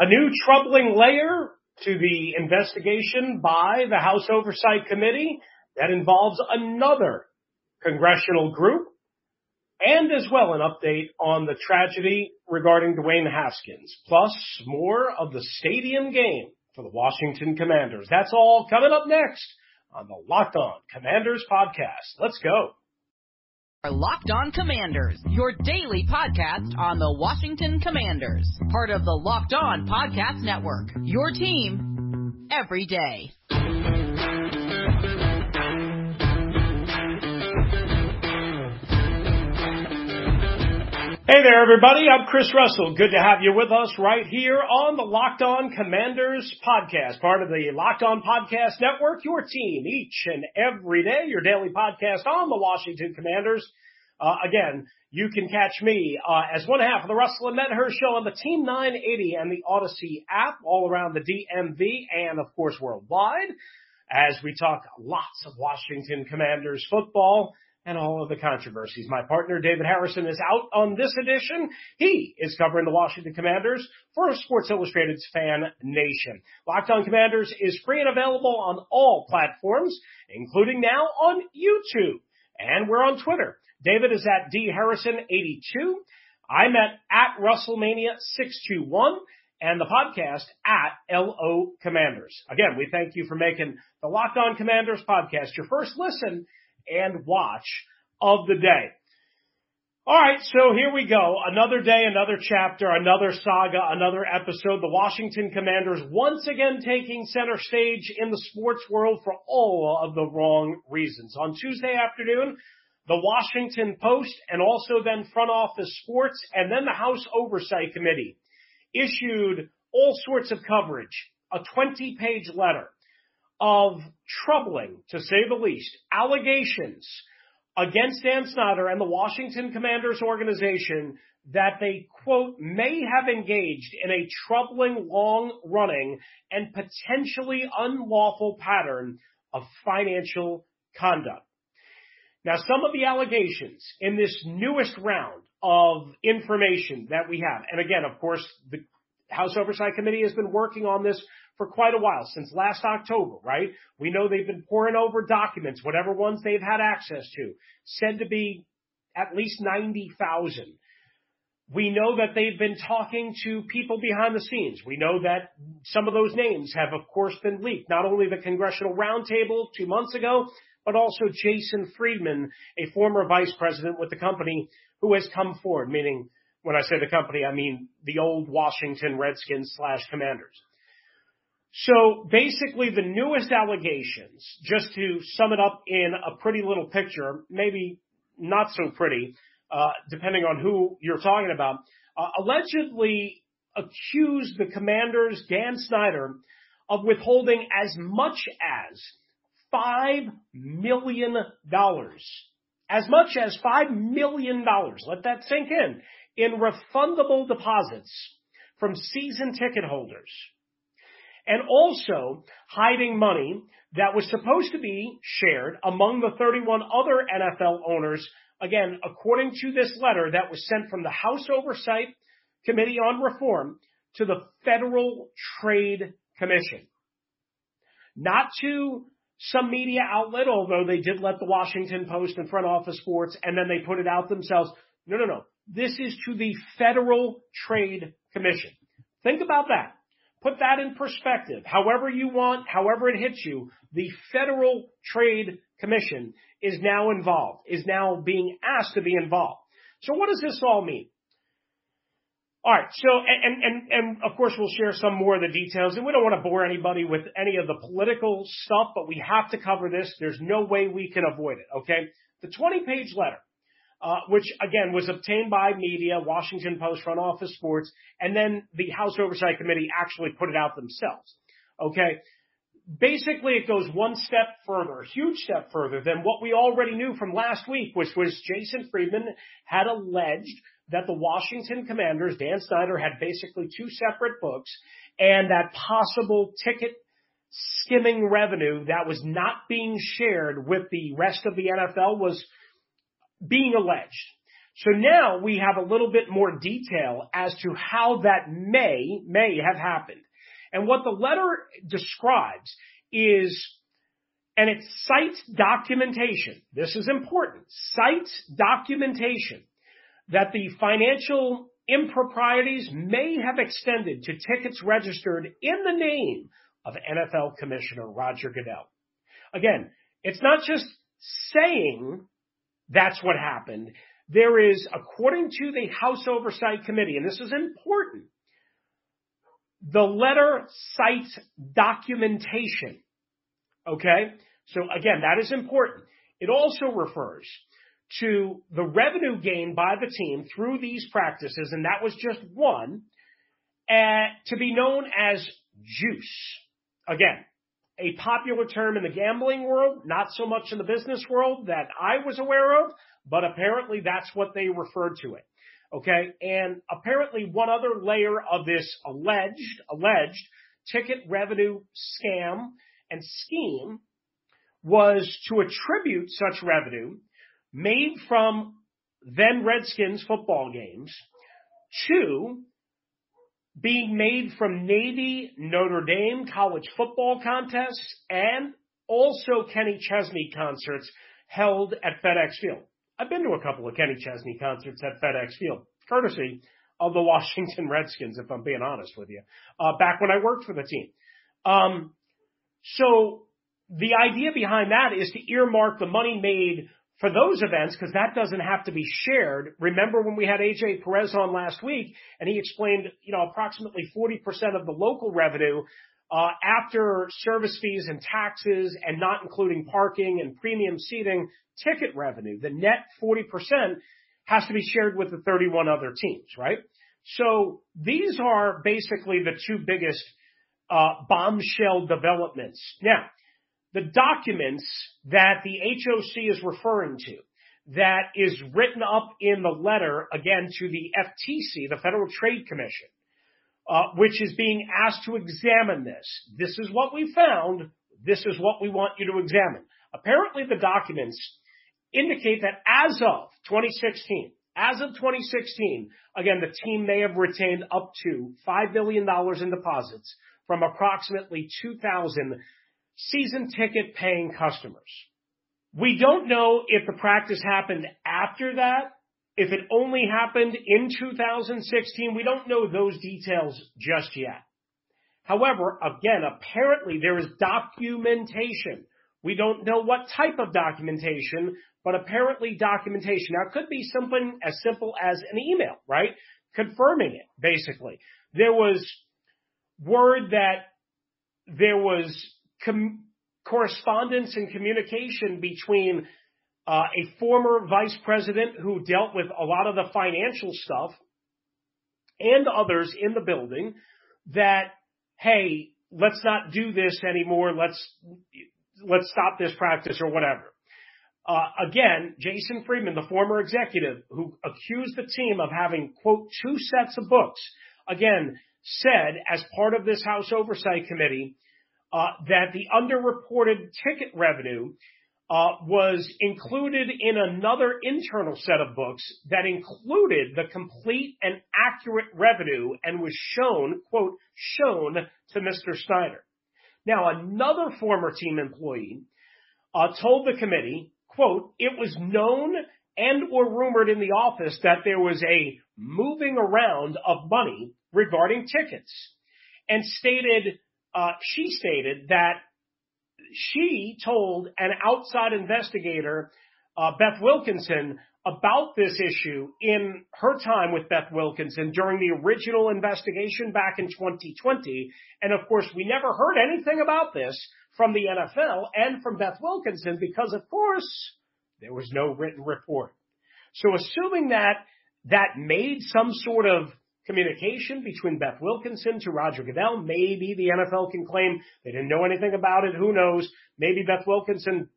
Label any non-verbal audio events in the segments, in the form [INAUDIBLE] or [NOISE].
A new troubling layer to the investigation by the House Oversight Committee that involves another congressional group and as well an update on the tragedy regarding Dwayne Haskins, plus more of the stadium game for the Washington Commanders. That's all coming up next on the Locked On Commanders podcast. Let's go. Locked On Commanders, your daily podcast on the Washington Commanders, part of the Locked On Podcast Network. Your team every day. Hey there, everybody. I'm Chris Russell. Good to have you with us right here on the Locked On Commanders podcast, part of the Locked On Podcast Network, your team each and every day, your daily podcast on the Washington Commanders. Uh, again, you can catch me uh, as one half of the Russell and Medhurst show on the Team 980 and the Audacy app all around the DMV and, of course, worldwide as we talk lots of Washington Commanders football and all of the controversies. My partner, David Harrison, is out on this edition. He is covering the Washington Commanders for Sports Illustrated's Fan Nation. Locked on Commanders is free and available on all platforms, including now on YouTube. And we're on Twitter. David is at D Harrison82. I'm at, at Russellmania621 and the podcast at LO Commanders. Again, we thank you for making the Locked On Commanders podcast your first listen and watch of the day. All right, so here we go. Another day, another chapter, another saga, another episode. The Washington Commanders once again taking center stage in the sports world for all of the wrong reasons. On Tuesday afternoon, the Washington Post and also then front office sports and then the House Oversight Committee issued all sorts of coverage, a 20 page letter of troubling, to say the least, allegations against Dan Snyder and the Washington Commanders organization that they, quote, may have engaged in a troubling, long running and potentially unlawful pattern of financial conduct. Now, some of the allegations in this newest round of information that we have, and again, of course, the House Oversight Committee has been working on this for quite a while, since last October, right? We know they've been pouring over documents, whatever ones they've had access to, said to be at least 90,000. We know that they've been talking to people behind the scenes. We know that some of those names have, of course, been leaked. Not only the Congressional Roundtable two months ago, but also Jason Friedman, a former vice president with the company who has come forward, meaning when I say the company, I mean the old Washington Redskins slash Commanders. So basically the newest allegations, just to sum it up in a pretty little picture, maybe not so pretty, uh, depending on who you're talking about, uh, allegedly accused the commanders, Dan Snyder, of withholding as much as $5 million. As much as $5 million. Let that sink in. In refundable deposits from season ticket holders and also hiding money that was supposed to be shared among the 31 other NFL owners. Again, according to this letter that was sent from the House Oversight Committee on Reform to the Federal Trade Commission. Not to some media outlet, although they did let the Washington Post and front office sports and then they put it out themselves. No, no, no. This is to the Federal Trade Commission. Think about that. Put that in perspective. However you want, however it hits you, the Federal Trade Commission is now involved, is now being asked to be involved. So what does this all mean? All right. So, and, and, and of course we'll share some more of the details and we don't want to bore anybody with any of the political stuff, but we have to cover this. There's no way we can avoid it. Okay. The 20 page letter Uh, which again was obtained by media, Washington Post, Front Office Sports, and then the House Oversight Committee actually put it out themselves. Okay. Basically, it goes one step further, a huge step further than what we already knew from last week, which was Jason Friedman had alleged that the Washington Commanders, Dan Snyder, had basically two separate books and that possible ticket skimming revenue that was not being shared with the rest of the NFL was being alleged. So now we have a little bit more detail as to how that may, may have happened. And what the letter describes is, and it cites documentation. This is important. Cites documentation that the financial improprieties may have extended to tickets registered in the name of NFL Commissioner Roger Goodell. Again, it's not just saying that's what happened. There is, according to the House Oversight Committee, and this is important, the letter cites documentation. Okay? So again, that is important. It also refers to the revenue gained by the team through these practices, and that was just one, uh, to be known as juice. Again, a popular term in the gambling world, not so much in the business world that I was aware of, but apparently that's what they referred to it. Okay. And apparently one other layer of this alleged, alleged ticket revenue scam and scheme was to attribute such revenue made from then Redskins football games to being made from Navy Notre Dame college football contests and also Kenny Chesney concerts held at FedEx Field. I've been to a couple of Kenny Chesney concerts at FedEx Field, courtesy of the [LAUGHS] Washington Redskins, if I'm being honest with you, uh, back when I worked for the team. Um, so the idea behind that is to earmark the money made for those events, because that doesn't have to be shared. Remember when we had AJ Perez on last week and he explained, you know, approximately 40% of the local revenue, uh, after service fees and taxes and not including parking and premium seating ticket revenue, the net 40% has to be shared with the 31 other teams, right? So these are basically the two biggest, uh, bombshell developments. Now, the documents that the HOC is referring to that is written up in the letter again to the FTC, the Federal Trade Commission, uh, which is being asked to examine this. This is what we found. This is what we want you to examine. Apparently the documents indicate that as of 2016, as of 2016, again, the team may have retained up to $5 billion in deposits from approximately 2,000 season ticket paying customers. We don't know if the practice happened after that, if it only happened in 2016. We don't know those details just yet. However, again, apparently there is documentation. We don't know what type of documentation, but apparently documentation. Now it could be something as simple as an email, right? Confirming it, basically. There was word that there was com- correspondence and communication between uh, a former vice president who dealt with a lot of the financial stuff and others in the building that, hey, let's not do this anymore. Let's let's stop this practice or whatever. Uh, again, Jason Friedman, the former executive who accused the team of having quote two sets of books, again said as part of this House Oversight Committee that the underreported ticket revenue uh, was included in another internal set of books that included the complete and accurate revenue and was shown, quote, shown to Mr. Snyder. Now, another former team employee uh, told the committee, quote, it was known and or rumored in the office that there was a moving around of money regarding tickets and stated uh, she stated that she told an outside investigator, uh, Beth Wilkinson, about this issue in her time with Beth Wilkinson during the original investigation back in 2020. And of course, we never heard anything about this from the NFL and from Beth Wilkinson because, of course, there was no written report. So assuming that that made some sort of communication between Beth Wilkinson to Roger Goodell. Maybe the NFL can claim they didn't know anything about it. Who knows? Maybe Beth Wilkinson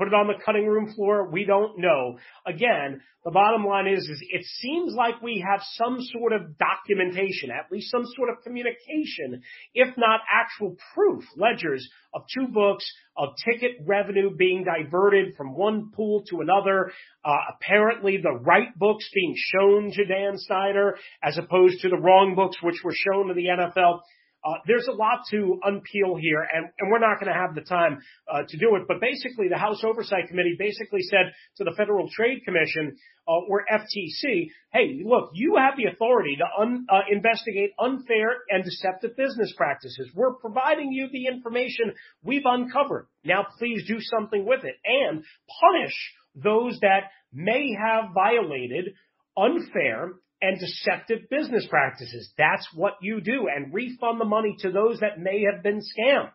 put it on the cutting room floor. We don't know. Again, the bottom line is, is it seems like we have some sort of documentation, at least some sort of communication, if not actual proof, ledgers of two books of ticket revenue being diverted from one pool to another. Uh, apparently the right books being shown to Dan Snyder as opposed to the wrong books which were shown to the NFL. Uh, there's a lot to unpeel here, and, and we're not going to have the time uh, to do it. But basically, the House Oversight Committee basically said to the Federal Trade Commission uh, or FTC, "Hey, look, you have the authority to un, uh, investigate unfair and deceptive business practices. We're providing you the information we've uncovered. Now, please do something with it and punish those that may have violated unfair and deceptive business practices. That's what you do and refund the money to those that may have been scammed,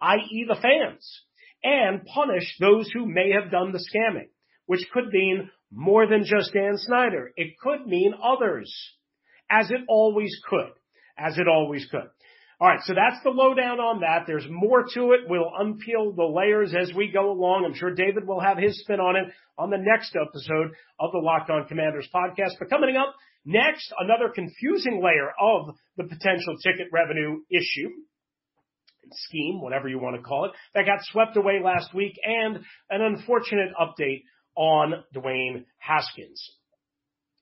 i.e. the fans, and punish those who may have done the scamming, which could mean more than just Dan Snyder. It could mean others, as it always could, as it always could. All right, so that's the lowdown on that. There's more to it. We'll unpeel the layers as we go along. I'm sure David will have his spin on it on the next episode of the Locked On Commanders podcast. But coming up next, another confusing layer of the potential ticket revenue issue scheme, whatever you want to call it, that got swept away last week, and an unfortunate update on Dwayne Haskins.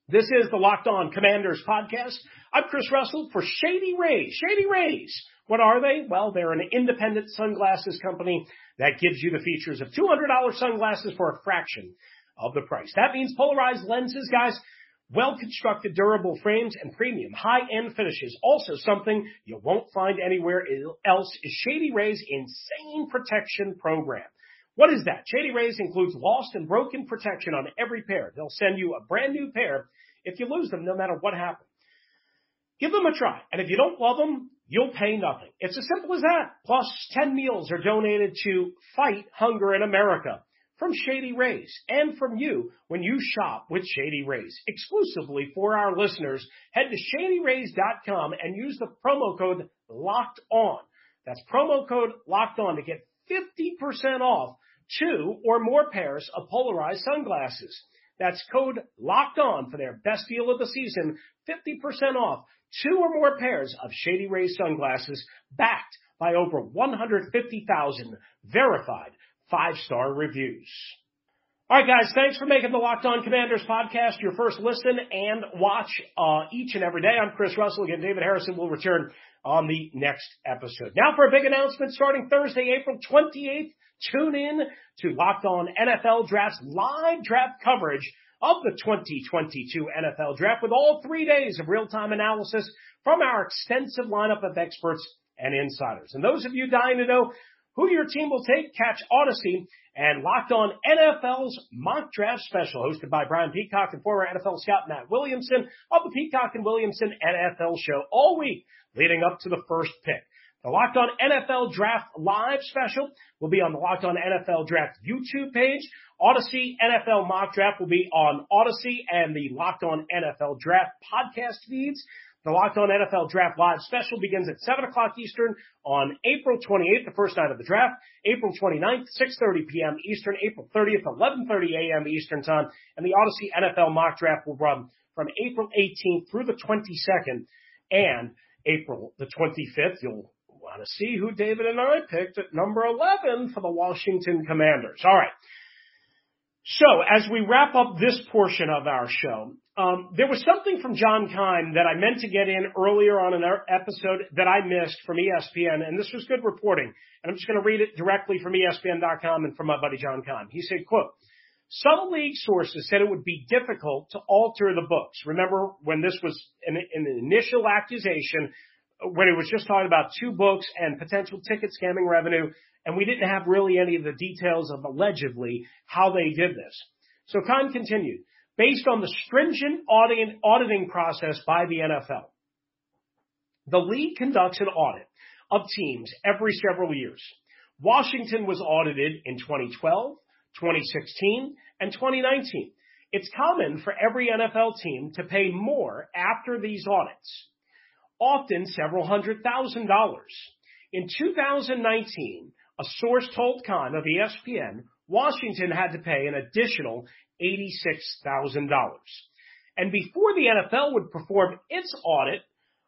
This is the Locked On Commanders podcast. I'm Chris Russell for Shady Rays. Shady Rays. What are they? Well, they're an independent sunglasses company that gives you the features of $200 sunglasses for a fraction of the price. That means polarized lenses, guys, well constructed durable frames and premium high end finishes. Also something you won't find anywhere else is Shady Rays insane protection program. What is that? Shady Rays includes lost and broken protection on every pair. They'll send you a brand new pair if you lose them, no matter what happens. Give them a try. And if you don't love them, you'll pay nothing. It's as simple as that. Plus 10 meals are donated to Fight Hunger in America from Shady Rays and from you when you shop with Shady Rays. Exclusively for our listeners, head to shadyrays.com and use the promo code LOCKED ON. That's promo code LOCKED ON to get 50% off two or more pairs of polarized sunglasses. That's code locked on for their best deal of the season, 50% off two or more pairs of Shady Rays sunglasses backed by over 150,000 verified five star reviews. All right, guys, thanks for making the Locked On Commanders podcast your first listen and watch uh, each and every day. I'm Chris Russell. Again, David Harrison will return on the next episode. Now for a big announcement starting Thursday, April 28th. Tune in to Locked On NFL Draft's live draft coverage of the 2022 NFL Draft with all three days of real-time analysis from our extensive lineup of experts and insiders. And those of you dying to know who your team will take, catch Audacy and Locked On NFL's mock draft special hosted by Brian Peacock and former NFL scout Matt Williamson of the Peacock and Williamson NFL show all week leading up to the first pick. The Locked On NFL Draft Live special will be on the Locked On NFL Draft YouTube page. Audacy NFL Mock Draft will be on Audacy and the Locked On NFL Draft podcast feeds. The Locked On NFL Draft Live special begins at 7 o'clock Eastern on April 28th, the first night of the draft, April 29th, 6.30 p.m. Eastern, April 30th, 11.30 a.m. Eastern time, and the Audacy NFL Mock Draft will run from April 18th through the 22nd and April the 25th. You'll want to see who David and I picked at number 11 for the Washington Commanders. All right. So as we wrap up this portion of our show, um, there was something from John Keim that I meant to get in earlier on an episode that I missed from ESPN, and this was good reporting. And I'm just going to read it directly from ESPN.com and from my buddy John Keim. He said, quote, some league sources said it would be difficult to alter the books. Remember when this was an, an initial accusation, when it was just talking about two books and potential ticket scamming revenue, and we didn't have really any of the details of allegedly how they did this. So Keim continued based on the stringent audit, auditing process by the NFL. The league conducts an audit of teams every several years. Washington was audited in 2012, 2016, and 2019. It's common for every NFL team to pay more after these audits, often several hundred thousand dollars. In 2019, a source told Keim of ESPN Washington had to pay an additional $86,000. And before the NFL would perform its audit,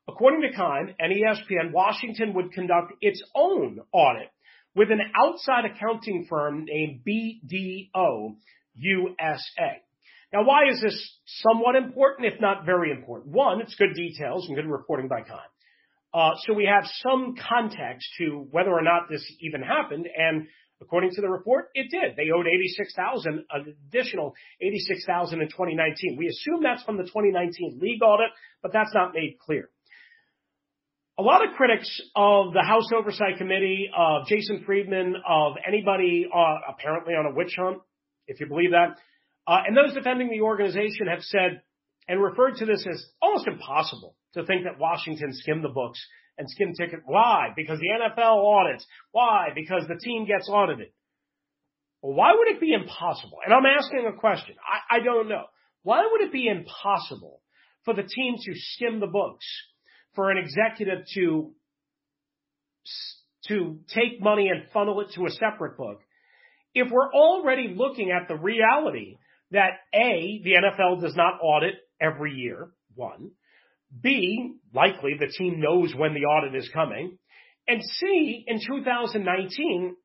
according to Keim and ESPN, Washington would conduct its own audit with an outside accounting firm named BDO USA. Now, why is this somewhat important, if not very important? One, it's good details and good reporting by Keim. Uh, so we have some context to whether or not this even happened, and according to the report, it did. They owed 86,000, an additional 86,000 in 2019. We assume that's from the 2019 league audit, but that's not made clear. A lot of critics of the House Oversight Committee, of Jason Friedman, of anybody uh, apparently on a witch hunt, if you believe that, uh, and those defending the organization have said and referred to this as almost impossible to think that Washington skimmed the books and skim ticket. Why? Because the NFL audits. Why? Because the team gets audited. Well, why would it be impossible? And I'm asking a question. I, I don't know. Why would it be impossible for the team to skim the books, for an executive to to take money and funnel it to a separate book, if we're already looking at the reality that A, the NFL does not audit every year, one. B, likely the team knows when the audit is coming. And C, in 2019,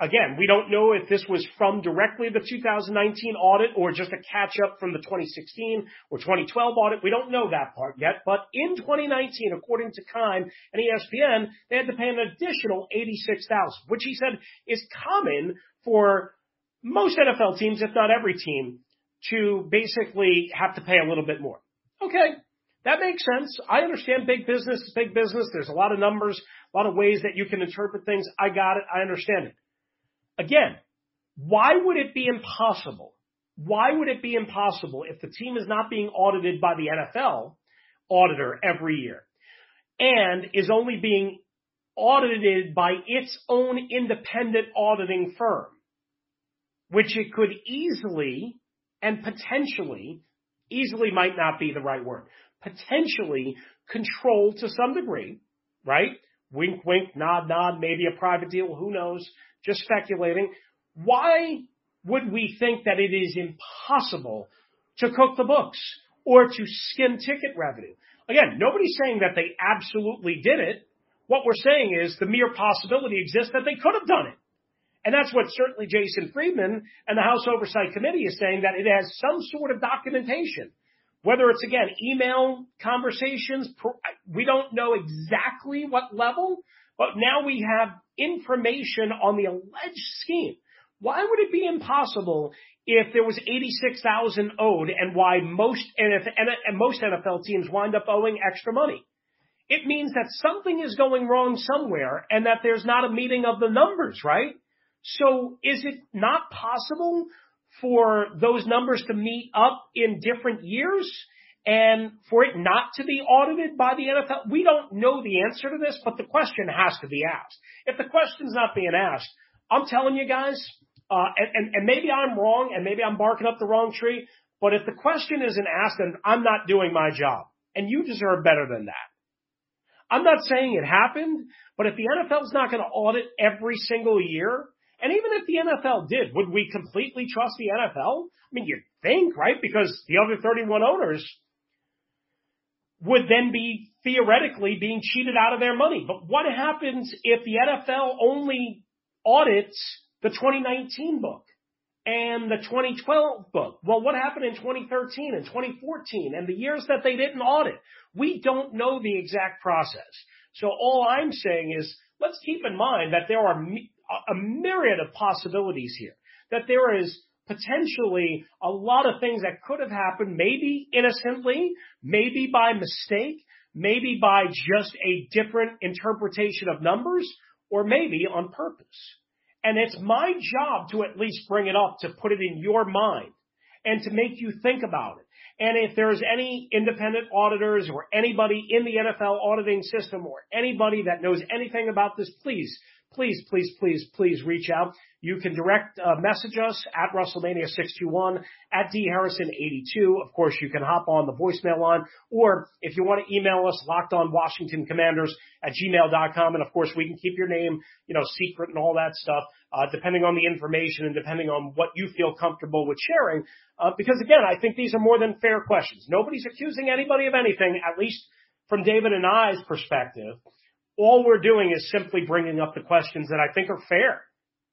again, we don't know if this was from directly the 2019 audit or just a catch up from the 2016 or 2012 audit. We don't know that part yet. But in 2019, according to Keim and ESPN, they had to pay an additional 86,000, which he said is common for most NFL teams, if not every team, to basically have to pay a little bit more. Okay. That makes sense. I understand big business is big business. There's a lot of numbers, a lot of ways that you can interpret things. I got it. I understand it. Again, why would it be impossible? Why would it be impossible if the team is not being audited by the NFL auditor every year and is only being audited by its own independent auditing firm, which it could easily and potentially, easily might not be the right word, potentially control to some degree, right? Wink, wink, nod, nod, maybe a private deal, who knows? Just speculating. Why would we think that it is impossible to cook the books or to skim ticket revenue? Again, nobody's saying that they absolutely did it. What we're saying is the mere possibility exists that they could have done it. And that's what certainly Jason Friedman and the House Oversight Committee is saying that it has some sort of documentation. Whether it's again email conversations, we don't know exactly what level, but now we have information on the alleged scheme. Why would it be impossible if there was 86,000 owed and why most and most NFL teams wind up owing extra money? It means that something is going wrong somewhere and that there's not a meeting of the numbers, right? So is it not possible for those numbers to meet up in different years and for it not to be audited by the NFL? We don't know the answer to this, but the question has to be asked. If the question's not being asked, I'm telling you guys, uh, and, and, and maybe I'm wrong and maybe I'm barking up the wrong tree, but if the question isn't asked, then I'm not doing my job. And you deserve better than that. I'm not saying it happened, but if the NFL's not going to audit every single year, and even if the NFL did, would we completely trust the NFL? I mean, you'd think, right? Because the other 31 owners would then be theoretically being cheated out of their money. But what happens if the NFL only audits the 2019 book and the 2012 book? Well, what happened in 2013 and 2014 and the years that they didn't audit? We don't know the exact process. So all I'm saying is let's keep in mind that there are a myriad of possibilities here. That there is potentially a lot of things that could have happened, maybe innocently, maybe by mistake, maybe by just a different interpretation of numbers, or maybe on purpose. And it's my job to at least bring it up, to put it in your mind, and to make you think about it. And if there's any independent auditors or anybody in the NFL auditing system or anybody that knows anything about this, please please, please, please, please reach out. You can direct uh, message us at Russellmania621, at DHarrison82. Of course, you can hop on the voicemail line, or if you want to email us, lockedonwashingtoncommanders at gmail.com. And of course, we can keep your name, you know, secret and all that stuff, uh, depending on the information and depending on what you feel comfortable with sharing. Uh, because again, I think these are more than fair questions. Nobody's accusing anybody of anything, at least from David and I's perspective. All we're doing is simply bringing up the questions that I think are fair.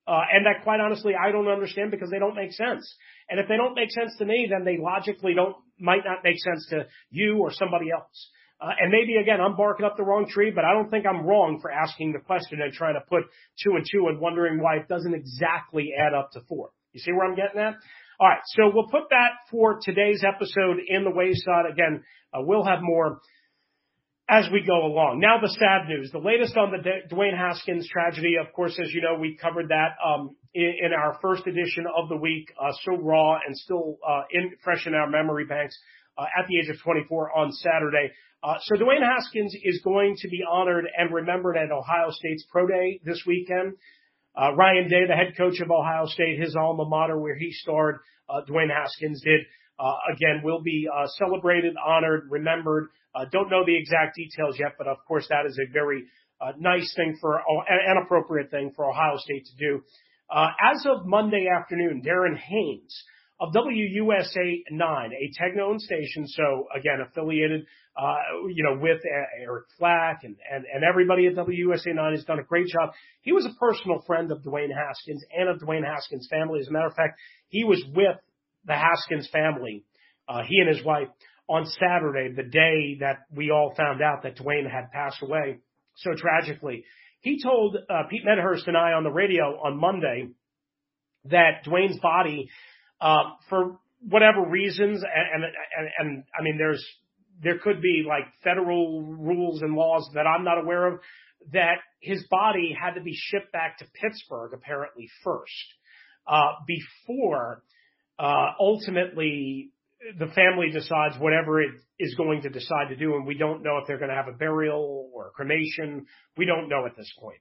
Uh, and that quite honestly, I don't understand because they don't make sense. And if they don't make sense to me, then they logically don't, might not make sense to you or somebody else. Uh, and maybe again, I'm barking up the wrong tree, but I don't think I'm wrong for asking the question and trying to put two and two and wondering why it doesn't exactly add up to four. You see where I'm getting at? All right. So we'll put that for today's episode in the wayside. Again, uh, we'll have more as we go along. Now the sad news, the latest on the Dwayne Haskins tragedy. Of course, as you know, we covered that um, in, in, our first edition of the week, uh, so raw and still uh, in, fresh in our memory banks uh, at the age of 24 on Saturday. Uh, so Dwayne Haskins is going to be honored and remembered at Ohio State's Pro Day this weekend. Uh, Ryan Day, the head coach of Ohio State, his alma mater where he starred, uh, Dwayne Haskins did. Again, will be uh celebrated, honored, remembered uh, don't know the exact details yet, but of course that is a very uh, nice thing for an appropriate thing for Ohio State to do. Uh, as of Monday afternoon, Darren Haynes of WUSA 9, a Tegna owned station, so again affiliated, uh, you know, with Eric Flack and, and and everybody at WUSA 9 has done a great job. He was a personal friend of Dwayne Haskins and of Dwayne Haskins' family. As a matter of fact, he was with the Haskins family, uh, he and his wife on Saturday, the day that we all found out that Dwayne had passed away so tragically. He told uh, Pete Medhurst and I on the radio on Monday that Dwayne's body, uh, for whatever reasons, and, and, and, and I mean, there's there could be like federal rules and laws that I'm not aware of that his body had to be shipped back to Pittsburgh apparently first uh, before uh, ultimately the family decides whatever it is going to decide to do, and we don't know if they're going to have a burial or a cremation. We don't know at this point.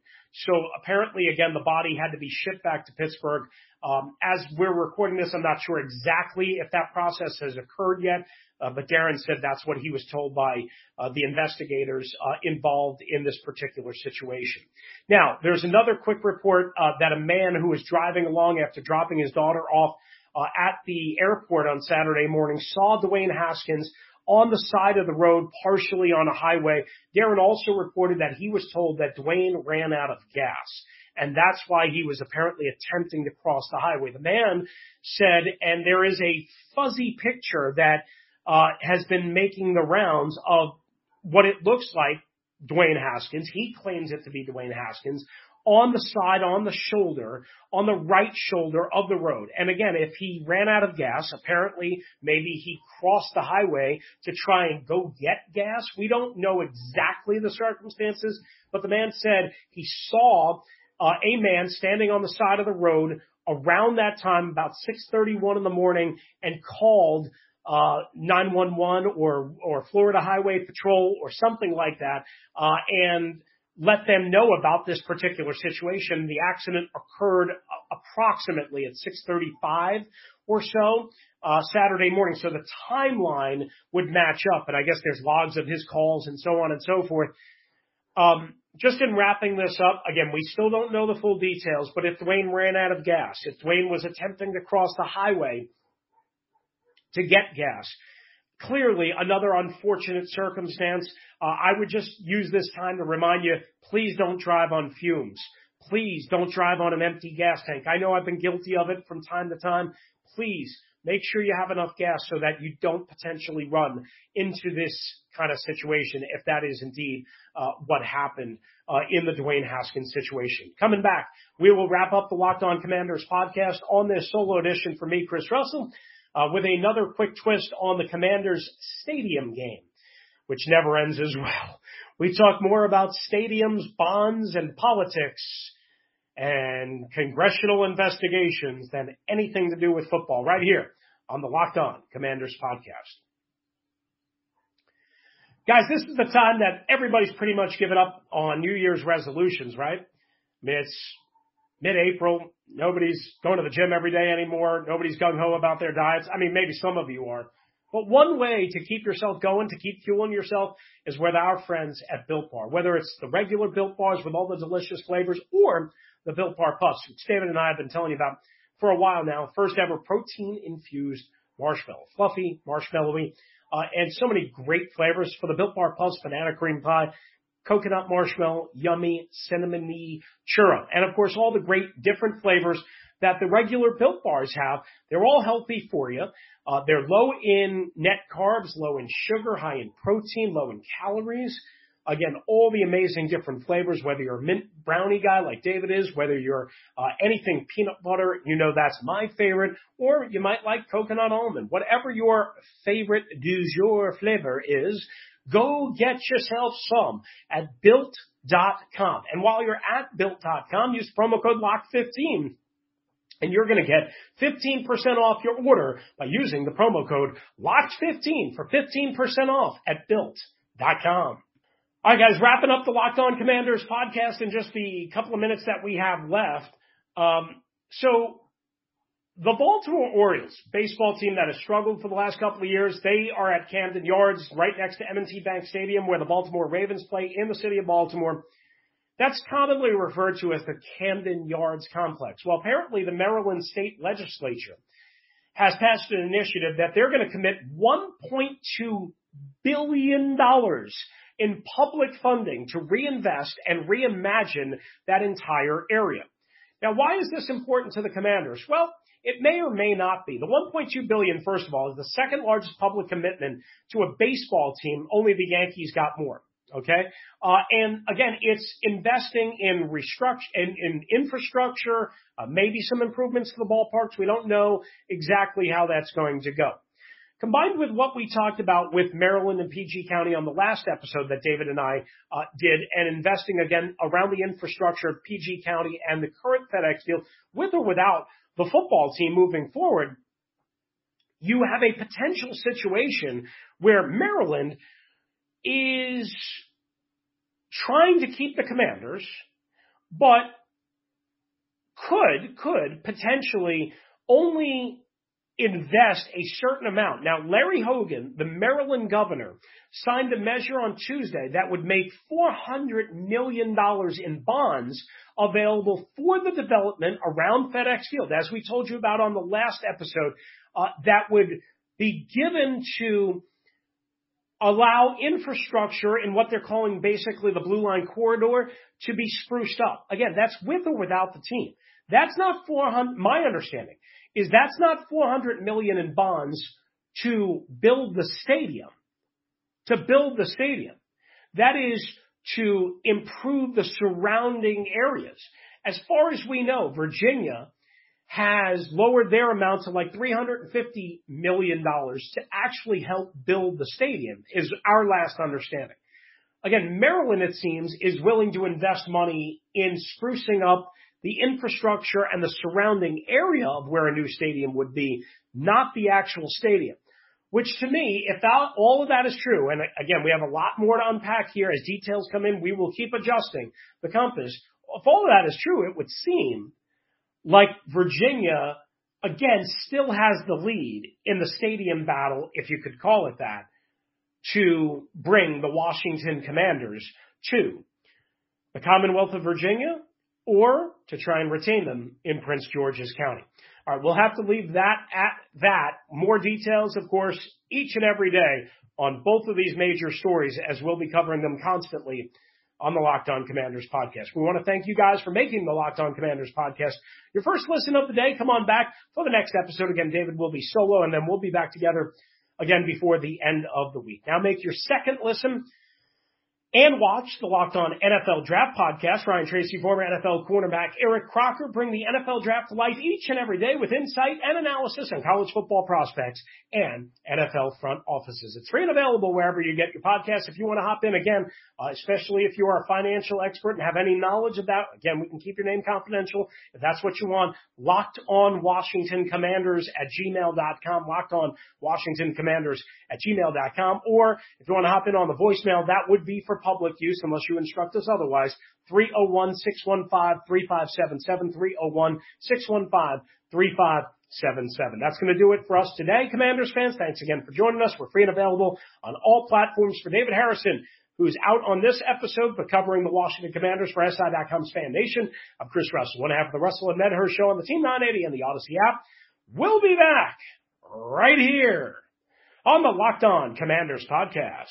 So apparently, again, the body had to be shipped back to Pittsburgh. Um, as we're recording this, I'm not sure exactly if that process has occurred yet, uh, but Darren said that's what he was told by uh, the investigators uh, involved in this particular situation. Now, there's another quick report uh, that a man who was driving along after dropping his daughter off uh, at the airport on Saturday morning saw Dwayne Haskins on the side of the road, partially on a highway. Darren also reported that he was told that Dwayne ran out of gas. And that's why he was apparently attempting to cross the highway. The man said, and there is a fuzzy picture that uh, has been making the rounds of what it looks like Dwayne Haskins. He claims it to be Dwayne Haskins on the side, on the shoulder, on the right shoulder of the road. And again, if he ran out of gas, apparently maybe he crossed the highway to try and go get gas. We don't know exactly the circumstances, but the man said he saw uh, a man standing on the side of the road around that time, about 6:31 in the morning, and called uh, 911 or or Florida Highway Patrol or something like that, uh, and let them know about this particular situation. The accident occurred approximately at 6:35 or so uh, Saturday morning, so the timeline would match up. And I guess there's logs of his calls and so on and so forth. Um, just in wrapping this up, again, we still don't know the full details, but if Dwayne ran out of gas, if Dwayne was attempting to cross the highway to get gas, clearly another unfortunate circumstance. Uh, I would just use this time to remind you, please don't drive on fumes. Please don't drive on an empty gas tank. I know I've been guilty of it from time to time. Please make sure you have enough gas so that you don't potentially run into this kind of situation if that is indeed uh, what happened uh, in the Dwayne Haskins situation. Coming back, we will wrap up the Locked On Commanders podcast on this solo edition for me, Chris Russell Uh, with another quick twist on the Commanders stadium game, which never ends as well. We talk more about stadiums, bonds, and politics and congressional investigations than anything to do with football right here on the Locked On Commanders podcast. Guys, this is the time that everybody's pretty much given up on New Year's resolutions, right? I mean, it's mid-April. Nobody's going to the gym every day anymore. Nobody's gung ho about their diets. I mean, maybe some of you are. But one way to keep yourself going, to keep fueling yourself, is with our friends at Built Bar. Whether it's the regular Built Bars with all the delicious flavors or the Built Bar Puffs, which David and I have been telling you about for a while now. First ever protein infused marshmallow. Fluffy, marshmallowy, uh, and so many great flavors for the Built Bar Puffs, banana cream pie, coconut marshmallow, yummy, cinnamony churro. And of course, all the great different flavors that the regular Built Bars have. They're all healthy for you. Uh, they're low in net carbs, low in sugar, high in protein, low in calories. Again, all the amazing different flavors, whether you're a mint brownie guy like David is, whether you're uh, anything peanut butter, you know that's my favorite, or you might like coconut almond. Whatever your favorite du jour flavor is, go get yourself some at built.com. And while you're at built.com, use promo code LOCK15 and you're going to get 15% off your order by using the promo code LOCK15 for 15% off at built.com. All right, guys, wrapping up the Locked On Commanders podcast in just the couple of minutes that we have left. Um, so the Baltimore Orioles, baseball team that has struggled for the last couple of years, they are at Camden Yards, right next to M&T Bank Stadium, where the Baltimore Ravens play in the city of Baltimore. That's commonly referred to as the Camden Yards Complex. Well, apparently the Maryland State Legislature has passed an initiative that they're going to commit $1.2 billion in public funding to reinvest and reimagine that entire area. Now, why is this important to the commanders? Well, it may or may not be. The 1.2 billion, first of all, is the second largest public commitment to a baseball team. Only the Yankees got more. Okay. Uh, and again, it's investing in restructure, in, in infrastructure, uh, maybe some improvements to the ballparks. We don't know exactly how that's going to go. Combined with what we talked about with Maryland and PG County on the last episode that David and I uh, did, and investing again around the infrastructure of PG County and the current FedEx deal, with or without the football team moving forward, you have a potential situation where Maryland is trying to keep the commanders, but could, could potentially only invest a certain amount. Now, Larry Hogan, the Maryland governor, signed a measure on Tuesday that would make $400 million in bonds available for the development around FedEx Field. As we told you about on the last episode, uh, that would be given to allow infrastructure in what they're calling basically the blue line corridor to be spruced up. Again, that's with or without the team. That's not 400, my understanding is that's not 400 million in bonds to build the stadium, to build the stadium. That is to improve the surrounding areas. As far as we know, Virginia has lowered their amount to like $350 million to actually help build the stadium is our last understanding. Again, Maryland, it seems, is willing to invest money in sprucing up the infrastructure and the surrounding area of where a new stadium would be, not the actual stadium. Which to me, if that, all of that is true, and again, we have a lot more to unpack here as details come in, we will keep adjusting the compass. If all of that is true, it would seem like Virginia, again, still has the lead in the stadium battle, if you could call it that, to bring the Washington Commanders to the Commonwealth of Virginia or to try and retain them in Prince George's County. All right, we'll have to leave that at that. More details, of course, each and every day on both of these major stories as we'll be covering them constantly on the Locked On Commanders podcast. We want to thank you guys for making the Locked On Commanders podcast your first listen of the day. Come on back for the next episode. Again, David will be solo and then we'll be back together again before the end of the week. Now make your second listen and watch the Locked On NFL Draft Podcast. Ryan Tracy, former NFL cornerback Eric Crocker bring the NFL Draft to life each and every day with insight and analysis on college football prospects and NFL front offices. It's free and available wherever you get your podcast. If you want to hop in again, uh, especially if you are a financial expert and have any knowledge of that, again, we can keep your name confidential if that's what you want. Locked on Washington Commanders at gmail.com. Locked on Washington Commanders at gmail.com. Or if you want to hop in on the voicemail, that would be for public use unless you instruct us otherwise. 301-615-3577, 301-615-3577. That's going to do it for us today, Commanders fans. Thanks again for joining us. We're free and available on all platforms for David Harrison, who's out on this episode, but covering the Washington Commanders for SI.com's Fan Nation. I'm Chris Russell, one half of the Russell and Medhurst show on the Team 980 and the Audacy app. We'll be back right here on the Locked On Commanders podcast.